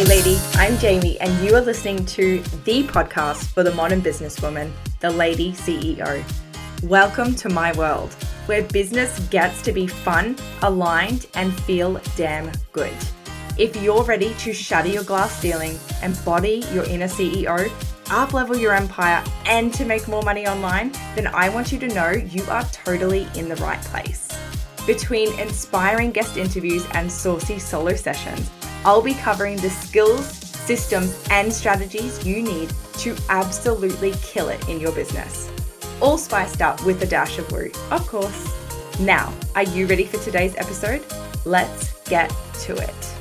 Hey, lady, I'm Jaimee, and you are listening to the podcast for the modern businesswoman, the Lady CEO. Welcome to my world, where business gets to be fun, aligned, and feel damn good. If you're ready to shatter your glass ceiling, embody your inner CEO, up level your empire, and to make more money online, then I want you to know you are totally in the right place. Between inspiring guest interviews and saucy solo sessions, I'll be covering the skills, systems, and strategies you need to absolutely kill it in your business. All spiced up with a dash of woo, of course. Now, are you ready for today's episode? Let's get to it.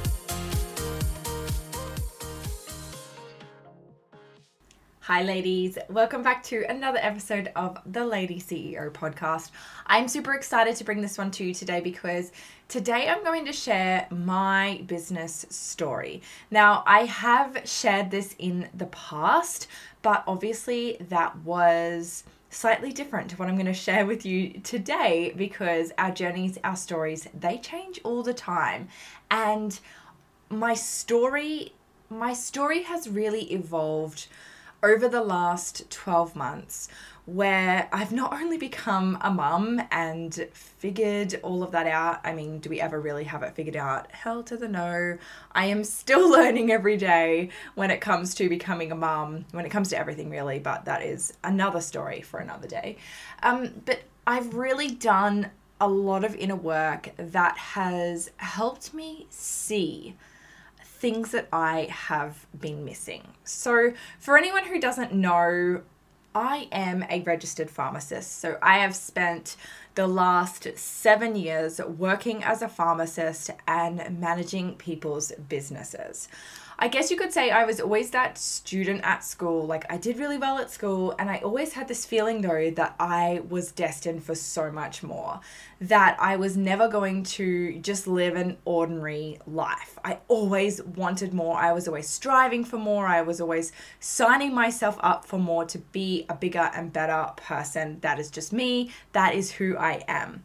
Hi, ladies. Welcome back to another episode of the Lady CEO podcast. I'm super excited to bring this one to you today because today I'm going to share my business story. Now, I have shared this in the past, but obviously that was slightly different to what I'm going to share with you today because our journeys, our stories, they change all the time. And my story, my story has really evolved over the last 12 months where I've not only become a mum and figured all of that out. I mean, do we ever really have it figured out? Hell to the no. I am still learning every day when it comes to becoming a mum, when it comes to everything really, but that is another story for another day. Um, but I've really done a lot of inner work that has helped me see things that I have been missing. So, for anyone who doesn't know, I am a registered pharmacist. So, I have spent the last seven years working as a pharmacist and managing people's businesses. I guess you could say I was always that student at school. Like, I did really well at school, and I always had this feeling, though, that I was destined for so much more. That I was never going to just live an ordinary life. I always wanted more. I was always striving for more. I was always signing myself up for more to be a bigger and better person. That is just me. That is who I am.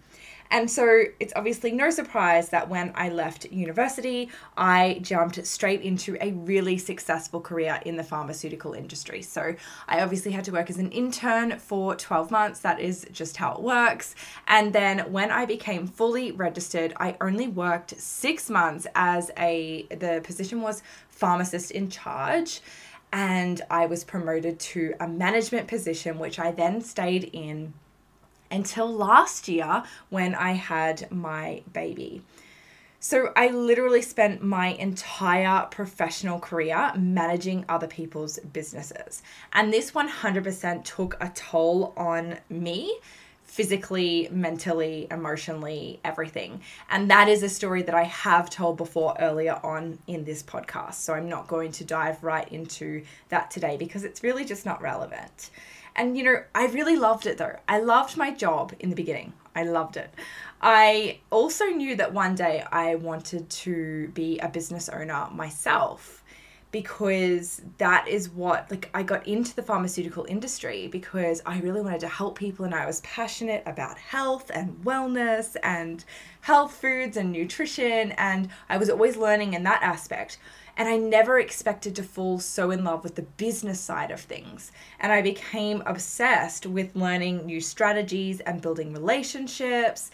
And so it's obviously no surprise that when I left university, I jumped straight into a really successful career in the pharmaceutical industry. So I obviously had to work as an intern for 12 months. That is just how it works. And then when I became fully registered, I only worked six months as a, the position was pharmacist in charge and I was promoted to a management position, which I then stayed in until last year when I had my baby. So I literally spent my entire professional career managing other people's businesses. And this 100% took a toll on me physically, mentally, emotionally, everything. And that is a story that I have told before earlier on in this podcast. So I'm not going to dive right into that today because it's really just not relevant. And you know, I really loved it though. I loved my job in the beginning. I loved it. I also knew that one day I wanted to be a business owner myself because that is what like I got into the pharmaceutical industry because I really wanted to help people and I was passionate about health and wellness and health foods and nutrition and I was always learning in that aspect. And I never expected to fall so in love with the business side of things. And I became obsessed with learning new strategies and building relationships.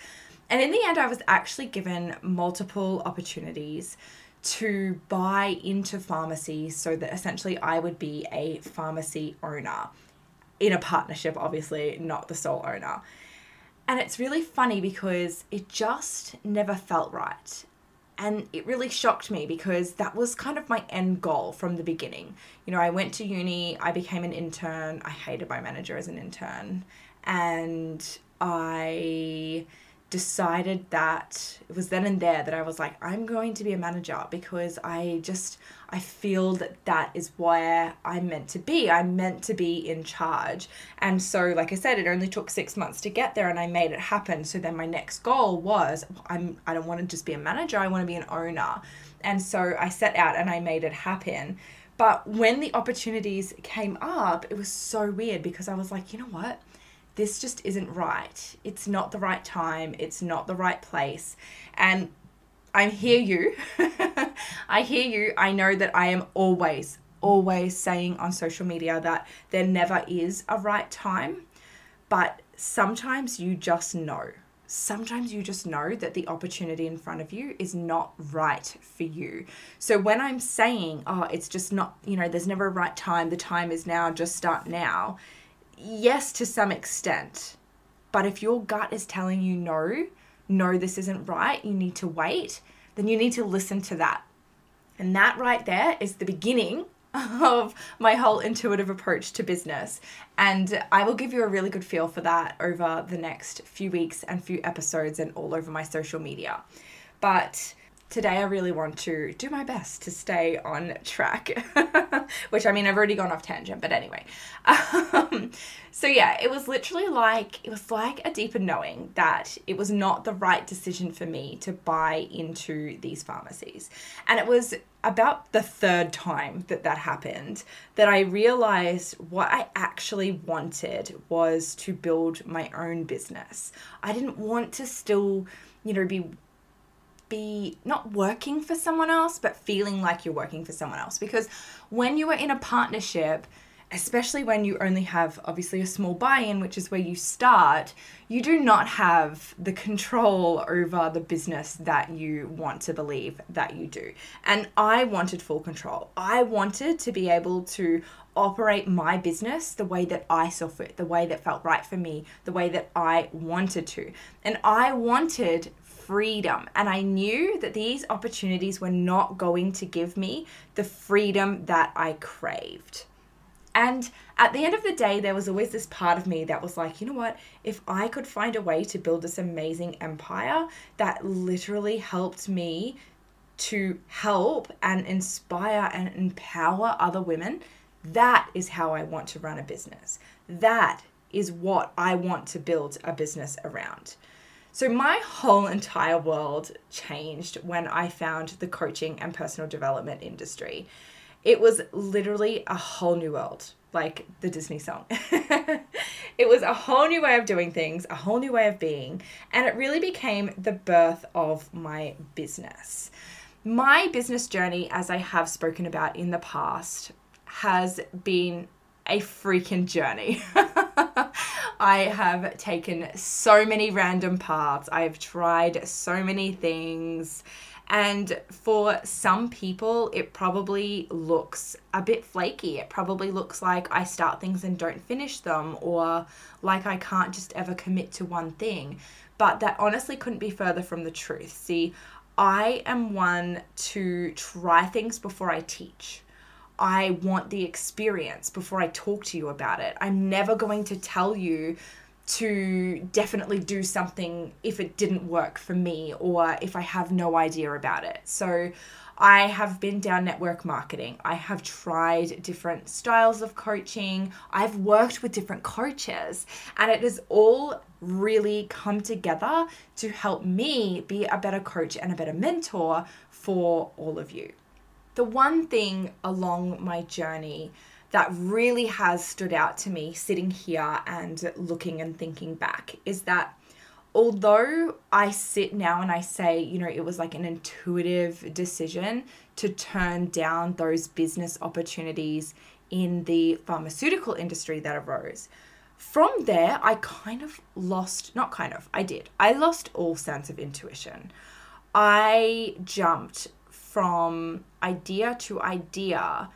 And in the end, I was actually given multiple opportunities to buy into pharmacy so that essentially I would be a pharmacy owner in a partnership, obviously, not the sole owner. And it's really funny because it just never felt right. And it really shocked me because that was kind of my end goal from the beginning. You know, I went to uni, I became an intern. I hated my manager as an intern. And I decided that it was then and there that I was like, I'm going to be a manager because I just, I feel that that is where I'm meant to be. I'm meant to be in charge. And so, like I said, it only took six months to get there and I made it happen. So then my next goal was, I'm, I don't want to just be a manager, I want to be an owner. And so I set out and I made it happen. But when the opportunities came up, it was so weird because I was like, you know what? This just isn't right. It's not the right time. It's not the right place. And I hear you. I hear you. I know that I am always, always saying on social media that there never is a right time, but sometimes you just know. Sometimes you just know that the opportunity in front of you is not right for you. So when I'm saying, oh, it's just not, you know, there's never a right time, the time is now, just start now, yes, to some extent. But if your gut is telling you no, no, this isn't right, you need to wait, then you need to listen to that. And that right there is the beginning of my whole intuitive approach to business. And I will give you a really good feel for that over the next few weeks and few episodes and all over my social media. But today I really want to do my best to stay on track, which I mean, I've already gone off tangent, but anyway. Um, so yeah, it was literally like, it was like a deeper knowing that it was not the right decision for me to buy into these pharmacies. And it was about the third time that that happened that I realized what I actually wanted was to build my own business. I didn't want to still, you know, be be not working for someone else, but feeling like you're working for someone else. Because when you are in a partnership, especially when you only have obviously a small buy in, which is where you start, you do not have the control over the business that you want to believe that you do. And I wanted full control. I wanted to be able to operate my business the way that I saw fit, the way that felt right for me, the way that I wanted to. And I wanted freedom. And I knew that these opportunities were not going to give me the freedom that I craved. And at the end of the day, there was always this part of me that was like, you know what? If I could find a way to build this amazing empire that literally helped me to help and inspire and empower other women, that is how I want to run a business. That is what I want to build a business around. So, my whole entire world changed when I found the coaching and personal development industry. It was literally a whole new world, like the Disney song. it was a whole new way of doing things, a whole new way of being, and it really became the birth of my business. My business journey, as I have spoken about in the past, has been a freaking journey. I have taken so many random paths. I have tried so many things. And for some people, it probably looks a bit flaky. It probably looks like I start things and don't finish them, or like I can't just ever commit to one thing. But that honestly couldn't be further from the truth. See, I am one to try things before I teach. I want the experience before I talk to you about it. I'm never going to tell you to definitely do something if it didn't work for me or if I have no idea about it. So I have been down network marketing. I have tried different styles of coaching. I've worked with different coaches, and it has all really come together to help me be a better coach and a better mentor for all of you the one thing along my journey that really has stood out to me sitting here and looking and thinking back is that although I sit now and I say, you know, it was like an intuitive decision to turn down those business opportunities in the pharmaceutical industry that arose. From there, I kind of lost, not kind of, I did. I lost all sense of intuition. I jumped from idea to idea,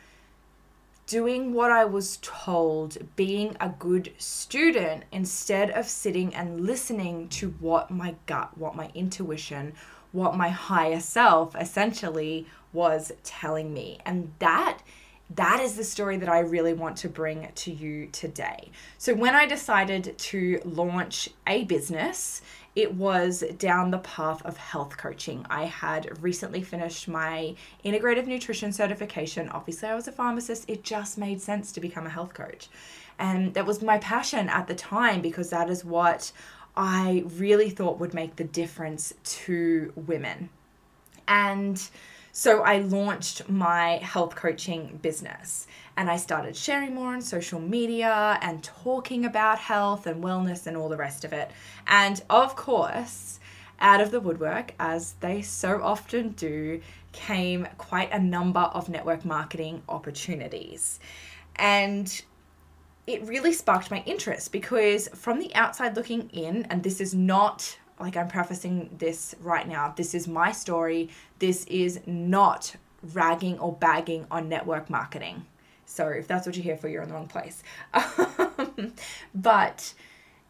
doing what I was told, being a good student instead of sitting and listening to what my gut, what my intuition, what my higher self essentially was telling me. And that that is the story that I really want to bring to you today. So, when I decided to launch a business, it was down the path of health coaching. I had recently finished my integrative nutrition certification. Obviously, I was a pharmacist. It just made sense to become a health coach. And that was my passion at the time because that is what I really thought would make the difference to women. And so I launched my health coaching business and I started sharing more on social media and talking about health and wellness and all the rest of it. And of course, out of the woodwork, as they so often do, came quite a number of network marketing opportunities. And it really sparked my interest because from the outside looking in, and this is not like I'm prefacing this right now, this is my story. This is not ragging or bagging on network marketing. So if that's what you're here for, you're in the wrong place. but,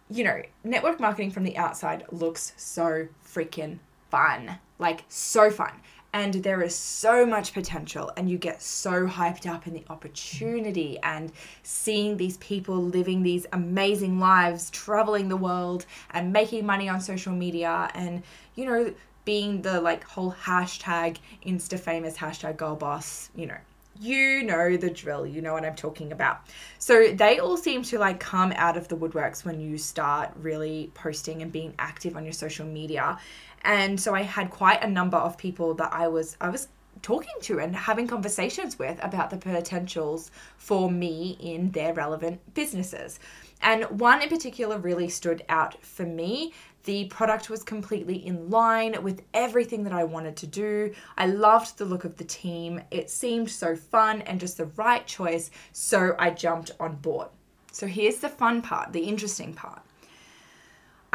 you know, network marketing from the outside looks so freaking fun. Like, so fun and there is so much potential and you get so hyped up in the opportunity and seeing these people living these amazing lives traveling the world and making money on social media and you know being the like whole hashtag insta famous hashtag girl boss you know. You know the drill you know what i'm talking about. So they all seem to like come out of the woodworks when you start really posting and being active on your social media and so I had quite a number of people that I was I was talking to and having conversations with about the potentials for me in their relevant businesses. And one in particular really stood out for me. The product was completely in line with everything that I wanted to do. I loved the look of the team. It seemed so fun and just the right choice, so I jumped on board. So here's the fun part, the interesting part.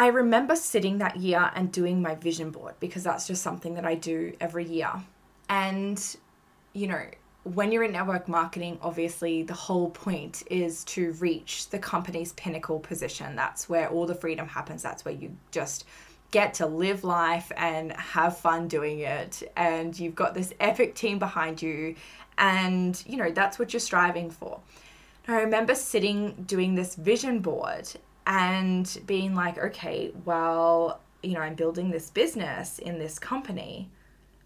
I remember sitting that year and doing my vision board because that's just something that I do every year. And, you know, when you're in network marketing, obviously the whole point is to reach the company's pinnacle position. That's where all the freedom happens. That's where you just get to live life and have fun doing it. And you've got this epic team behind you. And, you know, that's what you're striving for. I remember sitting doing this vision board and being like, okay, well, you know, I'm building this business in this company.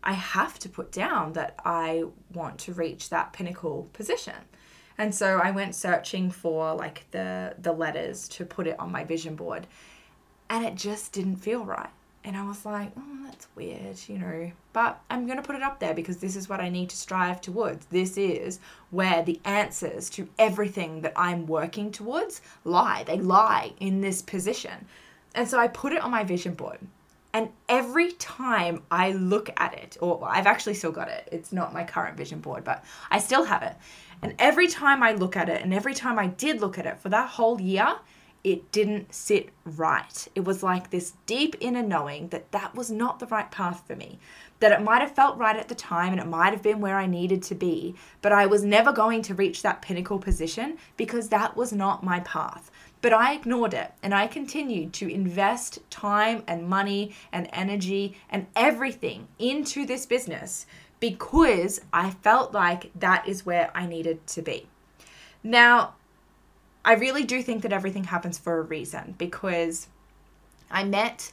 I have to put down that I want to reach that pinnacle position. And so I went searching for like the the letters to put it on my vision board and it just didn't feel right. And I was like, oh, that's weird, you know. But I'm going to put it up there because this is what I need to strive towards. This is where the answers to everything that I'm working towards lie. They lie in this position. And so I put it on my vision board. And every time I look at it, or I've actually still got it, it's not my current vision board, but I still have it. And every time I look at it, and every time I did look at it for that whole year, it didn't sit right. It was like this deep inner knowing that that was not the right path for me. That it might have felt right at the time and it might have been where I needed to be, but I was never going to reach that pinnacle position because that was not my path. But I ignored it and I continued to invest time and money and energy and everything into this business because I felt like that is where I needed to be. Now, I really do think that everything happens for a reason because I met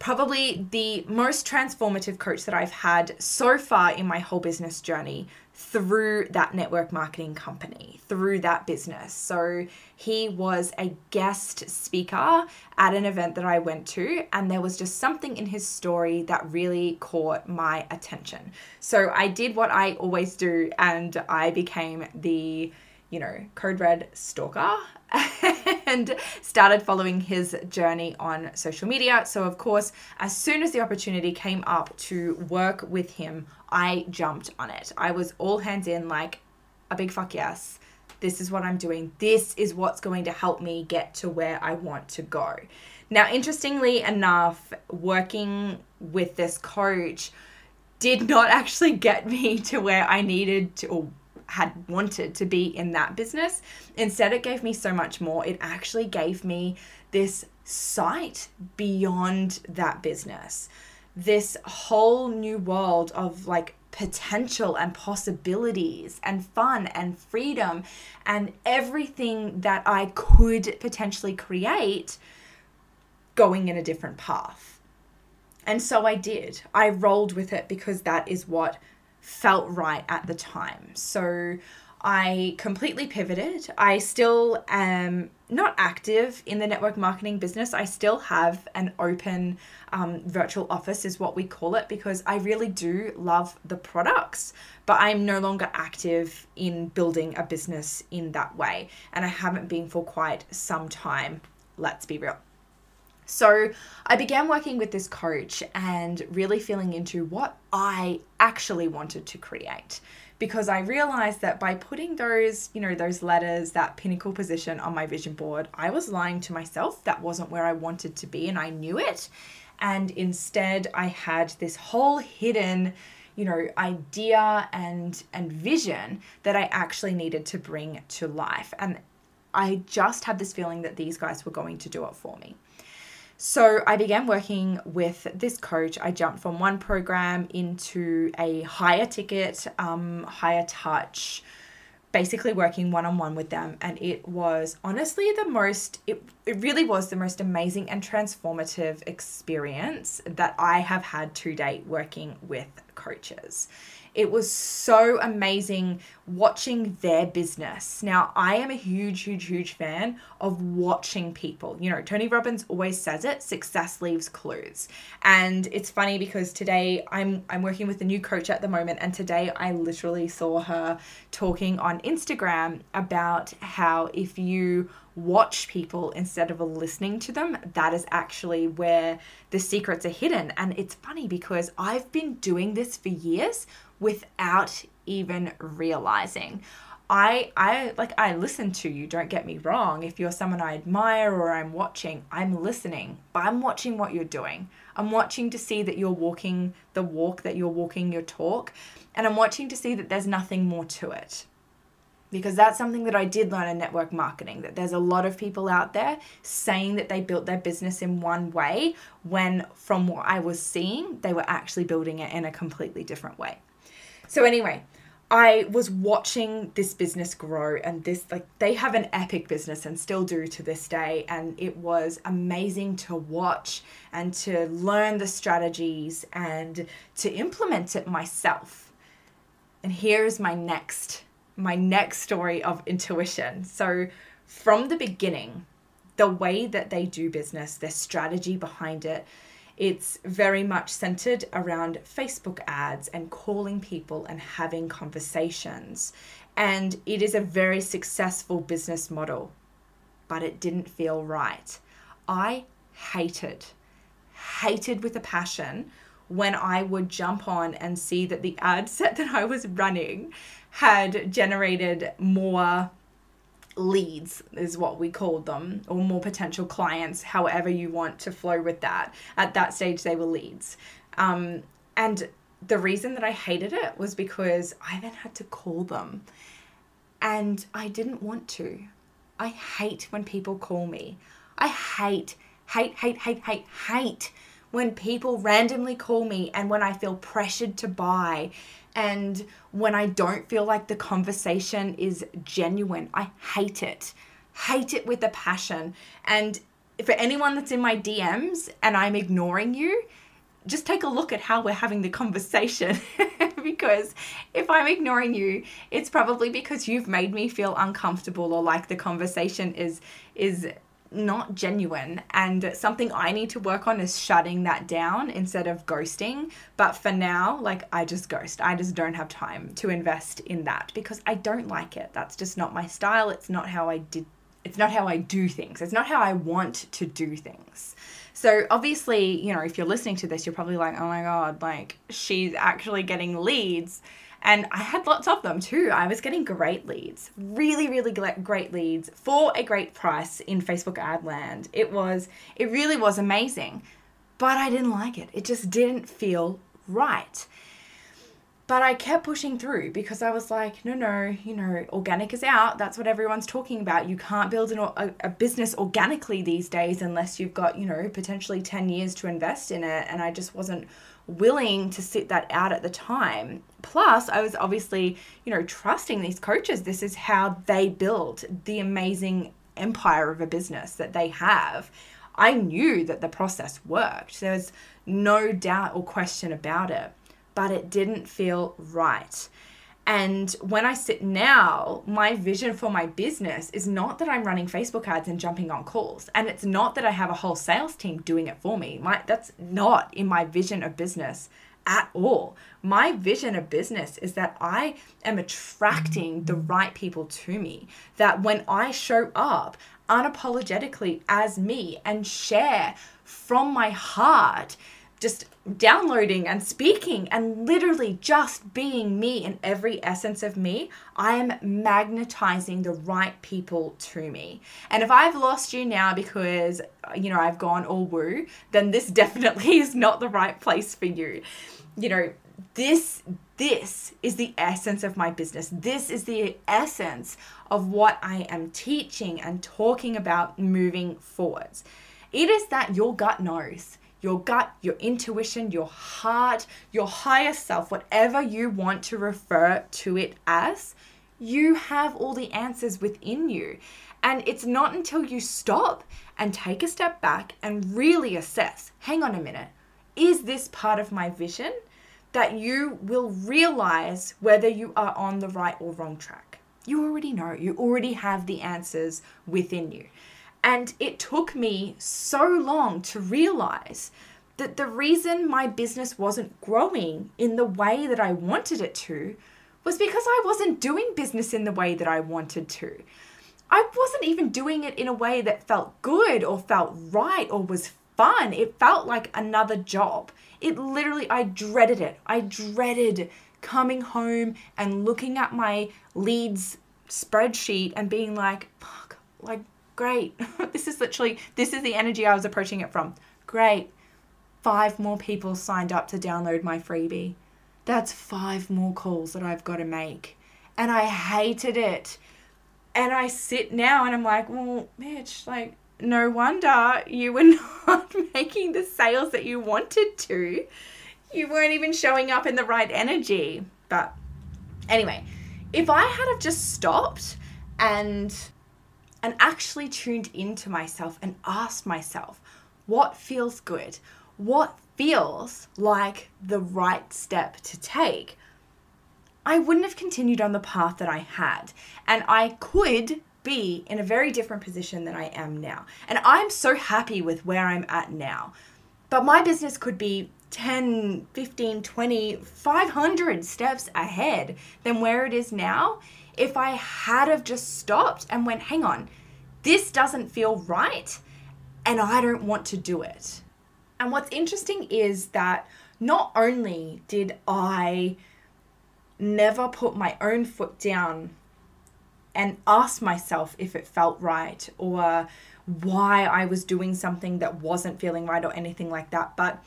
probably the most transformative coach that I've had so far in my whole business journey through that network marketing company, through that business. So he was a guest speaker at an event that I went to, and there was just something in his story that really caught my attention. So I did what I always do, and I became the you know, Code Red stalker and started following his journey on social media. So, of course, as soon as the opportunity came up to work with him, I jumped on it. I was all hands in, like a big fuck yes. This is what I'm doing. This is what's going to help me get to where I want to go. Now, interestingly enough, working with this coach did not actually get me to where I needed to, or had wanted to be in that business. Instead, it gave me so much more. It actually gave me this sight beyond that business, this whole new world of like potential and possibilities and fun and freedom and everything that I could potentially create going in a different path. And so I did. I rolled with it because that is what felt right at the time. So I completely pivoted. I still am not active in the network marketing business. I still have an open um, virtual office, is what we call it, because I really do love the products, but I'm no longer active in building a business in that way. And I haven't been for quite some time, let's be real. So I began working with this coach and really feeling into what I actually wanted to create because I realized that by putting those, you know, those letters, that pinnacle position on my vision board, I was lying to myself. That wasn't where I wanted to be and I knew it. And instead, I had this whole hidden, you know, idea and and vision that I actually needed to bring to life. And I just had this feeling that these guys were going to do it for me. So I began working with this coach. I jumped from one program into a higher ticket, um, higher touch, basically working one on one with them. And it was honestly the most, it, it really was the most amazing and transformative experience that I have had to date working with coaches. It was so amazing watching their business. Now, I am a huge, huge, huge fan of watching people. You know, Tony Robbins always says it, success leaves clues. And it's funny because today I'm I'm working with a new coach at the moment and today I literally saw her talking on Instagram about how if you watch people instead of listening to them, that is actually where the secrets are hidden. And it's funny because I've been doing this for years without even realizing. I I like I listen to you, don't get me wrong. If you're someone I admire or I'm watching, I'm listening. But I'm watching what you're doing. I'm watching to see that you're walking the walk, that you're walking your talk, and I'm watching to see that there's nothing more to it. Because that's something that I did learn in network marketing that there's a lot of people out there saying that they built their business in one way when from what I was seeing, they were actually building it in a completely different way. So anyway, I was watching this business grow and this like they have an epic business and still do to this day and it was amazing to watch and to learn the strategies and to implement it myself. And here's my next my next story of intuition. So from the beginning, the way that they do business, their strategy behind it, it's very much centered around Facebook ads and calling people and having conversations. And it is a very successful business model, but it didn't feel right. I hated, hated with a passion when I would jump on and see that the ad set that I was running had generated more leads is what we called them or more potential clients however you want to flow with that. At that stage they were leads. Um, and the reason that i hated it was because i then had to call them. And i didn't want to. I hate when people call me. I hate hate hate hate hate hate when people randomly call me and when i feel pressured to buy and when I don't feel like the conversation is genuine. I hate it. Hate it with a passion. And for anyone that's in my DMs and I'm ignoring you, just take a look at how we're having the conversation because if I'm ignoring you, it's probably because you've made me feel uncomfortable or like the conversation is is not genuine. And something i need to work on is shutting that down instead of ghosting. But for now like i just ghost. I just don't have time to invest in that because i don't like it. That's just not my style. It's not how i did it's not how i do things. It's not how i want to do things. So obviously you know if you're listening to this you're probably like oh my god like she's actually getting leads and I had lots of them too. I was getting great leads, really, really great leads for a great price in Facebook ad land. It was, it really was amazing, but I didn't like it. It just didn't feel right. But I kept pushing through because I was like, no, no, you know, organic is out. That's what everyone's talking about. You can't build an, a, a business organically these days unless you've got, you know, potentially 10 years to invest in it. And I just wasn't willing to sit that out at the time. Plus, I was obviously, you know, trusting these coaches. This is how they built the amazing empire of a business that they have. I knew that the process worked. There was no doubt or question about it, but it didn't feel right. And when I sit now, my vision for my business is not that I'm running Facebook ads and jumping on calls. And it's not that I have a whole sales team doing it for me. My that's not in my vision of business at all. My vision of business is that I am attracting the right people to me. That when I show up, unapologetically as me and share from my heart just downloading and speaking and literally just being me in every essence of me, I am magnetizing the right people to me. And if I've lost you now because, you know, I've gone all woo, then this definitely is not the right place for you. You know, this this is the essence of my business. This is the essence of what I am teaching and talking about moving forwards. It is that your gut knows your gut, your intuition, your heart, your higher self, whatever you want to refer to it as, you have all the answers within you. And it's not until you stop and take a step back and really assess hang on a minute, is this part of my vision? That you will realize whether you are on the right or wrong track. You already know, you already have the answers within you. And it took me so long to realize that the reason my business wasn't growing in the way that I wanted it to was because I wasn't doing business in the way that I wanted to. I wasn't even doing it in a way that felt good or felt right or was fun. It felt like another job. It literally, I dreaded it. I dreaded coming home and looking at my leads spreadsheet and being like, fuck, like, Great. this is literally, this is the energy I was approaching it from. Great. Five more people signed up to download my freebie. That's five more calls that I've got to make. And I hated it. And I sit now and I'm like, well, Mitch, like, no wonder you were not making the sales that you wanted to. You weren't even showing up in the right energy. But anyway, if I had have just stopped and and actually tuned into myself and asked myself, what feels good? What feels like the right step to take? I wouldn't have continued on the path that I had. And I could be in a very different position than I am now. And I'm so happy with where I'm at now. But my business could be 10, 15, 20, 500 steps ahead than where it is now if I had have just stopped and went, hang on, this doesn't feel right and I don't want to do it. And what's interesting is that not only did I never put my own foot down and ask myself if it felt right or why I was doing something that wasn't feeling right or anything like that, but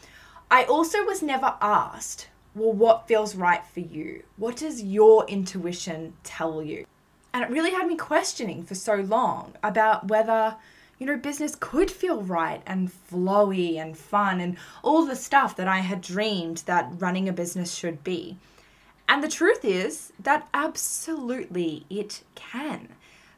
I also was never asked well, what feels right for you? What does your intuition tell you? And it really had me questioning for so long about whether, you know, business could feel right and flowy and fun and all the stuff that I had dreamed that running a business should be. And the truth is that absolutely it can.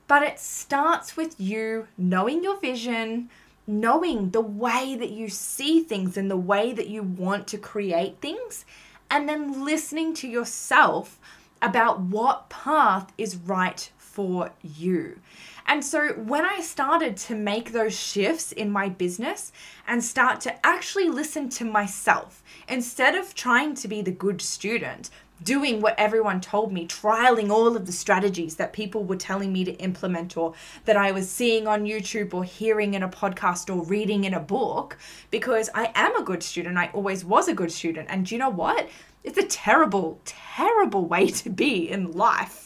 But it starts with you knowing your vision, knowing the way that you see things and the way that you want to create things, and then listening to yourself about what path is right for you. And so when I started to make those shifts in my business and start to actually listen to myself, instead of trying to be the good student, doing what everyone told me, trialing all of the strategies that people were telling me to implement or that I was seeing on YouTube or hearing in a podcast or reading in a book, because I am a good student. I always was a good student. And you know what? It's a terrible, terrible way to be in life.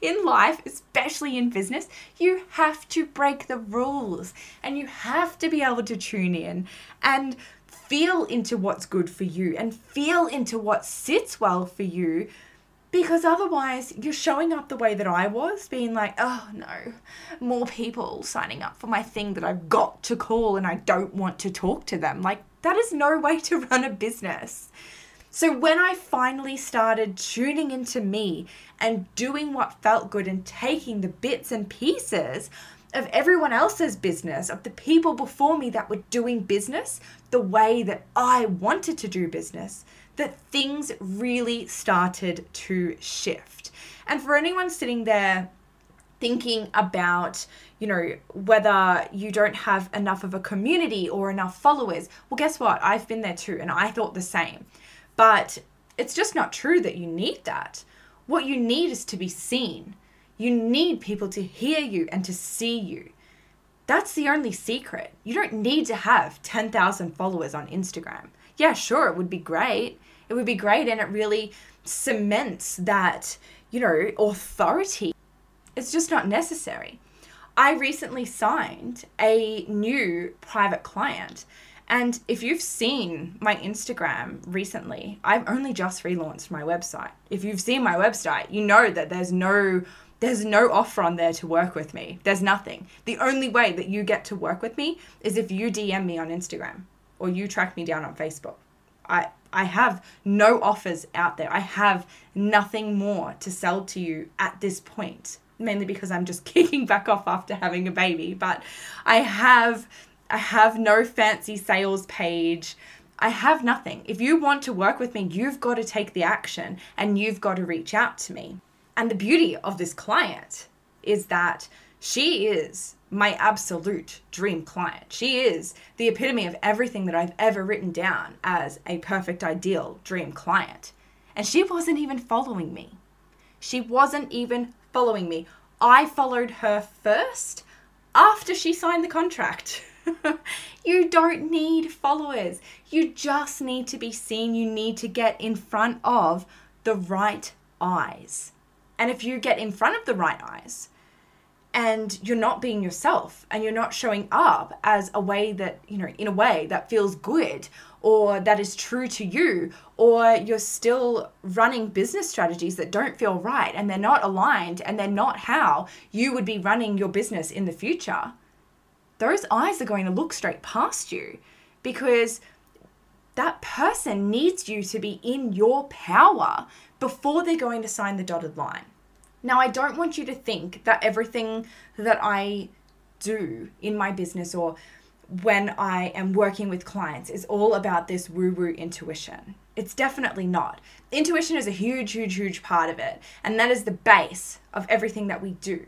In life, especially in business, you have to break the rules and you have to be able to tune in and feel into what's good for you and feel into what sits well for you because otherwise you're showing up the way that I was, being like, oh no, more people signing up for my thing that I've got to call and I don't want to talk to them. Like, that is no way to run a business. So when I finally started tuning into me and doing what felt good and taking the bits and pieces of everyone else's business, of the people before me that were doing business the way that I wanted to do business, that things really started to shift. And for anyone sitting there thinking about, you know, whether you don't have enough of a community or enough followers, well, guess what? I've been there too, and I thought the same. But it's just not true that you need that. What you need is to be seen. You need people to hear you and to see you. That's the only secret. You don't need to have 10,000 followers on Instagram. Yeah, sure, it would be great. It would be great and it really cements that, you know, authority. It's just not necessary. I recently signed a new private client. And if you've seen my Instagram recently, I've only just relaunched my website. If you've seen my website, you know that there's no there's no offer on there to work with me. There's nothing. The only way that you get to work with me is if you DM me on Instagram or you track me down on Facebook. I I have no offers out there. I have nothing more to sell to you at this point, mainly because I'm just kicking back off after having a baby, but I have I have no fancy sales page. I have nothing. If you want to work with me, you've got to take the action and you've got to reach out to me. And the beauty of this client is that she is my absolute dream client. She is the epitome of everything that I've ever written down as a perfect, ideal dream client. And she wasn't even following me. She wasn't even following me. I followed her first after she signed the contract. you don't need followers. You just need to be seen. You need to get in front of the right eyes. And if you get in front of the right eyes, and you're not being yourself and you're not showing up as a way that, you know, in a way that feels good or that is true to you, or you're still running business strategies that don't feel right and they're not aligned and they're not how you would be running your business in the future, those eyes are going to look straight past you because that person needs you to be in your power before they're going to sign the dotted line. Now, I don't want you to think that everything that I do in my business or when I am working with clients is all about this woo woo intuition. It's definitely not. Intuition is a huge, huge, huge part of it, and that is the base of everything that we do.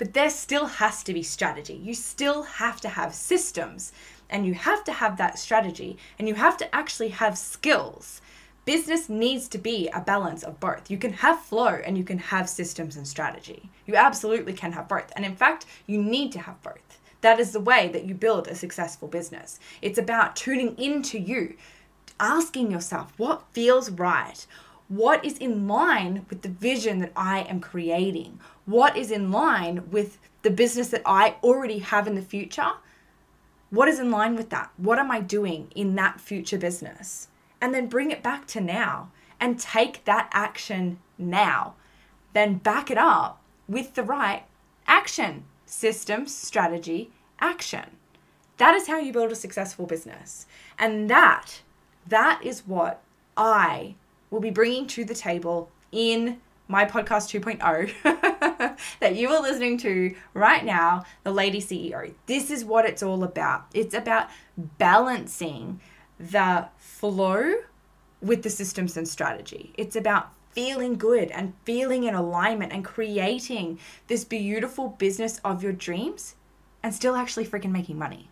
But there still has to be strategy. You still have to have systems, and you have to have that strategy, and you have to actually have skills business needs to be a balance of both. You can have flow and you can have systems and strategy. You absolutely can have both. And in fact, you need to have both. That is the way that you build a successful business. It's about tuning into you, asking yourself what feels right. What is in line with the vision that I am creating? What is in line with the business that I already have in the future? What is in line with that? What am I doing in that future business? and then bring it back to now and take that action now. Then back it up with the right action, system, strategy, action. That is how you build a successful business. And that that is what I will be bringing to the table in my podcast 2.0 that you are listening to right now, the Lady CEO. This is what it's all about. It's about balancing the flow with the systems and strategy. It's about feeling good and feeling in alignment and creating this beautiful business of your dreams and still actually freaking making money.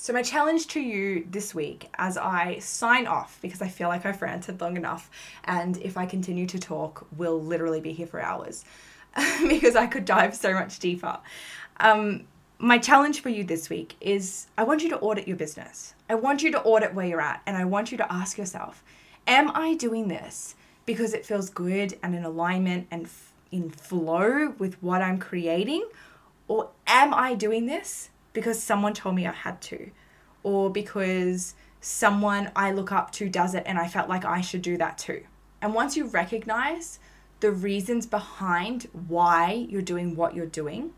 So, my challenge to you this week as I sign off, because I feel like I've ranted long enough, and if I continue to talk, we'll literally be here for hours because I could dive so much deeper. Um, my challenge for you this week is I want you to audit your business. I want you to audit where you're at, and I want you to ask yourself Am I doing this because it feels good and in alignment and f- in flow with what I'm creating? Or am I doing this because someone told me I had to? Or because someone I look up to does it and I felt like I should do that too? And once you recognize the reasons behind why you're doing what you're doing,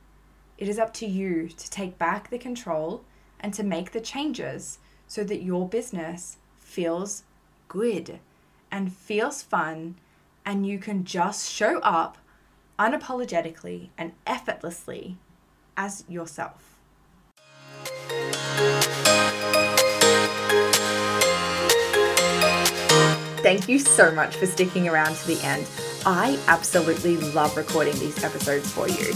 it is up to you to take back the control and to make the changes so that your business feels good and feels fun, and you can just show up unapologetically and effortlessly as yourself. Thank you so much for sticking around to the end. I absolutely love recording these episodes for you.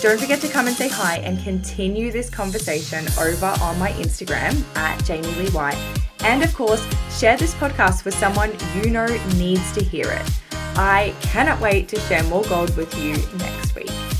Don't forget to come and say hi and continue this conversation over on my Instagram at Jaimee Lee White and of course, share this podcast with someone you know needs to hear it. I cannot wait to share more gold with you next week.